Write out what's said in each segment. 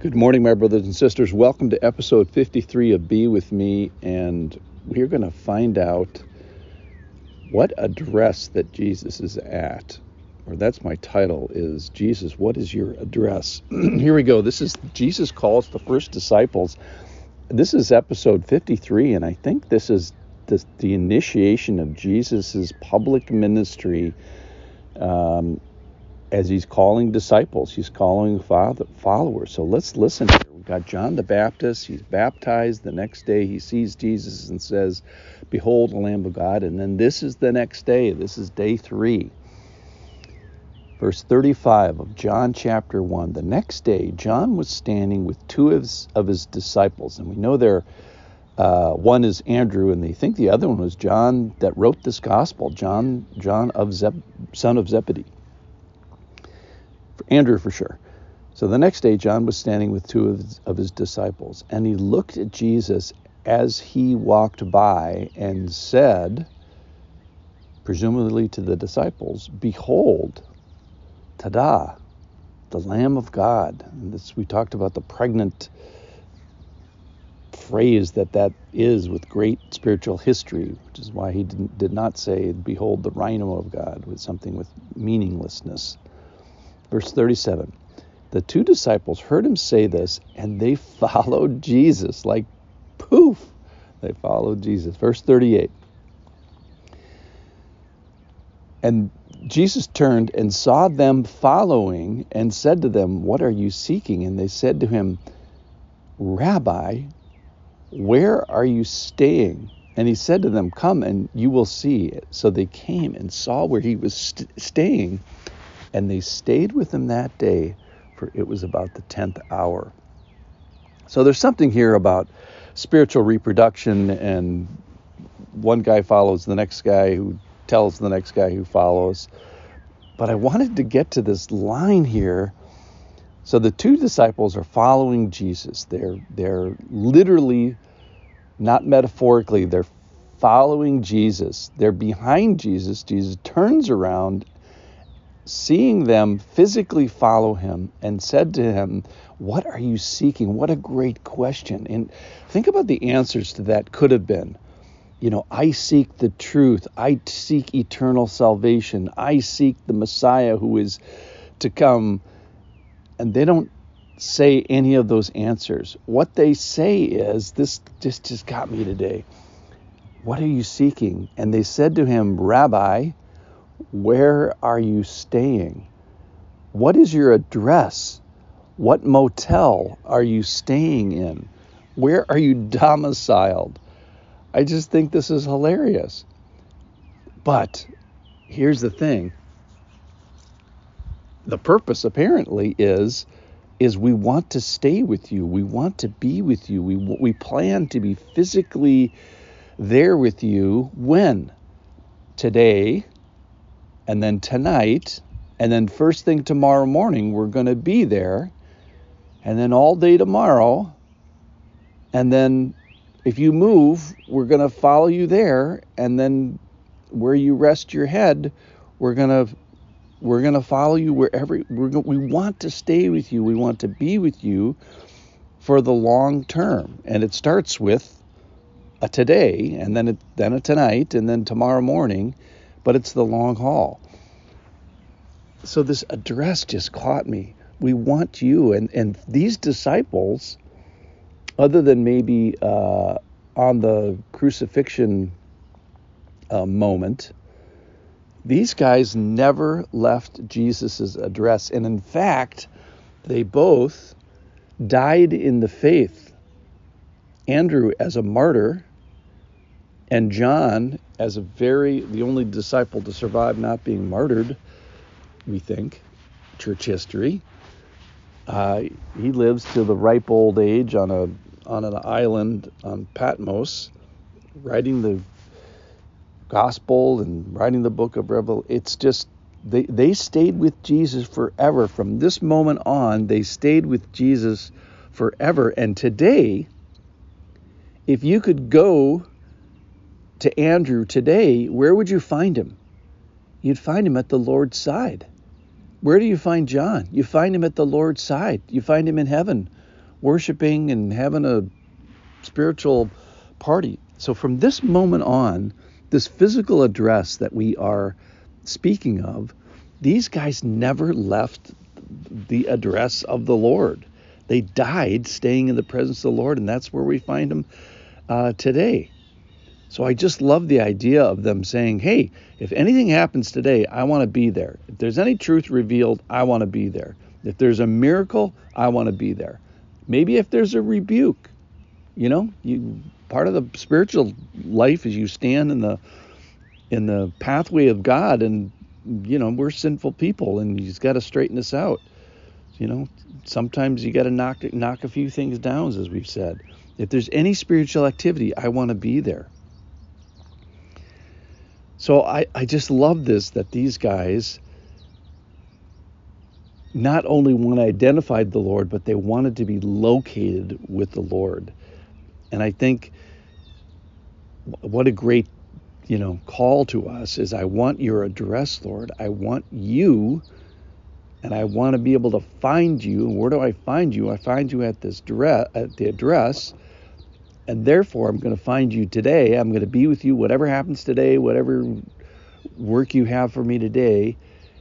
Good morning, my brothers and sisters. Welcome to episode 53 of Be With Me, and we're going to find out what address that Jesus is at. Or that's my title is Jesus, what is your address? Here we go. This is Jesus calls the first disciples. This is episode 53, and I think this is the, the initiation of Jesus's public ministry um, as he's calling disciples, he's calling followers. So let's listen here. We've got John the Baptist. He's baptized. The next day he sees Jesus and says, Behold, the Lamb of God. And then this is the next day. This is day three. Verse 35 of John chapter 1. The next day, John was standing with two of his, of his disciples. And we know there, uh, one is Andrew, and they think the other one was John that wrote this gospel, John, John of Zeb, son of Zebedee. Andrew for sure. So the next day, John was standing with two of his, of his disciples, and he looked at Jesus as he walked by and said, presumably to the disciples, Behold, tada, the Lamb of God. And this, we talked about the pregnant phrase that that is with great spiritual history, which is why he did, did not say, Behold, the rhino of God, with something with meaninglessness. Verse 37 The two disciples heard him say this, and they followed Jesus. Like poof, they followed Jesus. Verse 38 And Jesus turned and saw them following and said to them, What are you seeking? And they said to him, Rabbi, where are you staying? And he said to them, Come and you will see. So they came and saw where he was st- staying and they stayed with him that day, for it was about the 10th hour. So there's something here about spiritual reproduction, and one guy follows the next guy who tells the next guy who follows. But I wanted to get to this line here. So the two disciples are following Jesus. They're they're literally not metaphorically, they're following Jesus. They're behind Jesus. Jesus turns around seeing them physically follow him and said to him, What are you seeking? What a great question. And think about the answers to that could have been. You know, I seek the truth. I seek eternal salvation. I seek the Messiah who is to come. And they don't say any of those answers. What they say is, This just, just got me today. What are you seeking? And they said to him, Rabbi, where are you staying? What is your address? What motel are you staying in? Where are you domiciled? I just think this is hilarious. But here's the thing. The purpose apparently is is we want to stay with you. We want to be with you. We we plan to be physically there with you when today and then tonight, and then first thing tomorrow morning, we're going to be there. And then all day tomorrow. And then if you move, we're going to follow you there. And then where you rest your head, we're going to we're going to follow you wherever we're we want to stay with you. We want to be with you for the long term. And it starts with a today and then a, then a tonight and then tomorrow morning but it's the long haul. So this address just caught me. We want you, and and these disciples, other than maybe uh, on the crucifixion uh, moment, these guys never left Jesus' address, and in fact, they both died in the faith. Andrew as a martyr, and John as a very the only disciple to survive not being martyred, we think, church history. Uh, he lives to the ripe old age on a on an island on Patmos, writing the gospel and writing the book of Revelation. It's just they they stayed with Jesus forever. From this moment on, they stayed with Jesus forever. And today, if you could go to Andrew today, where would you find him? You'd find him at the Lord's side. Where do you find John? You find him at the Lord's side. You find him in heaven worshiping and having a spiritual party. So from this moment on, this physical address that we are speaking of, these guys never left the address of the Lord. They died staying in the presence of the Lord, and that's where we find them uh, today. So I just love the idea of them saying, hey, if anything happens today, I want to be there. If there's any truth revealed, I want to be there. If there's a miracle, I want to be there. Maybe if there's a rebuke, you know, you part of the spiritual life is you stand in the in the pathway of God and you know, we're sinful people and he's got to straighten us out. You know, sometimes you got to knock knock a few things down as we've said. If there's any spiritual activity, I want to be there. So I, I just love this that these guys not only want to identify the Lord, but they wanted to be located with the Lord. And I think what a great, you know, call to us is I want your address, Lord. I want you and I want to be able to find you. And where do I find you? I find you at this address, at the address and therefore, I'm going to find you today. I'm going to be with you, whatever happens today, whatever work you have for me today.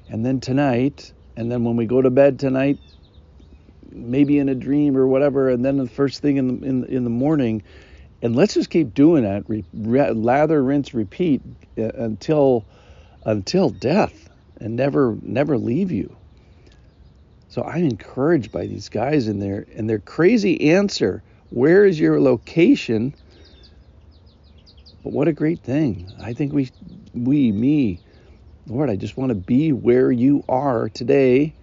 And then tonight, and then when we go to bed tonight, maybe in a dream or whatever, and then the first thing in the, in, in the morning, and let's just keep doing that. Re, re, lather, rinse, repeat uh, until until death, and never never leave you. So I'm encouraged by these guys in their and their crazy answer where is your location? But what a great thing. I think we, we, me, Lord, I just want to be where you are today.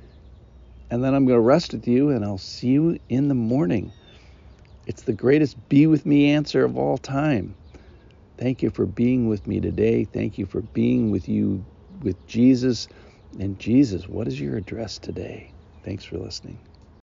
And then I'm going to rest with you and I'll see you in the morning. It's the greatest be with me answer of all time. Thank you for being with me today. Thank you for being with you, with Jesus. And Jesus, what is your address today? Thanks for listening.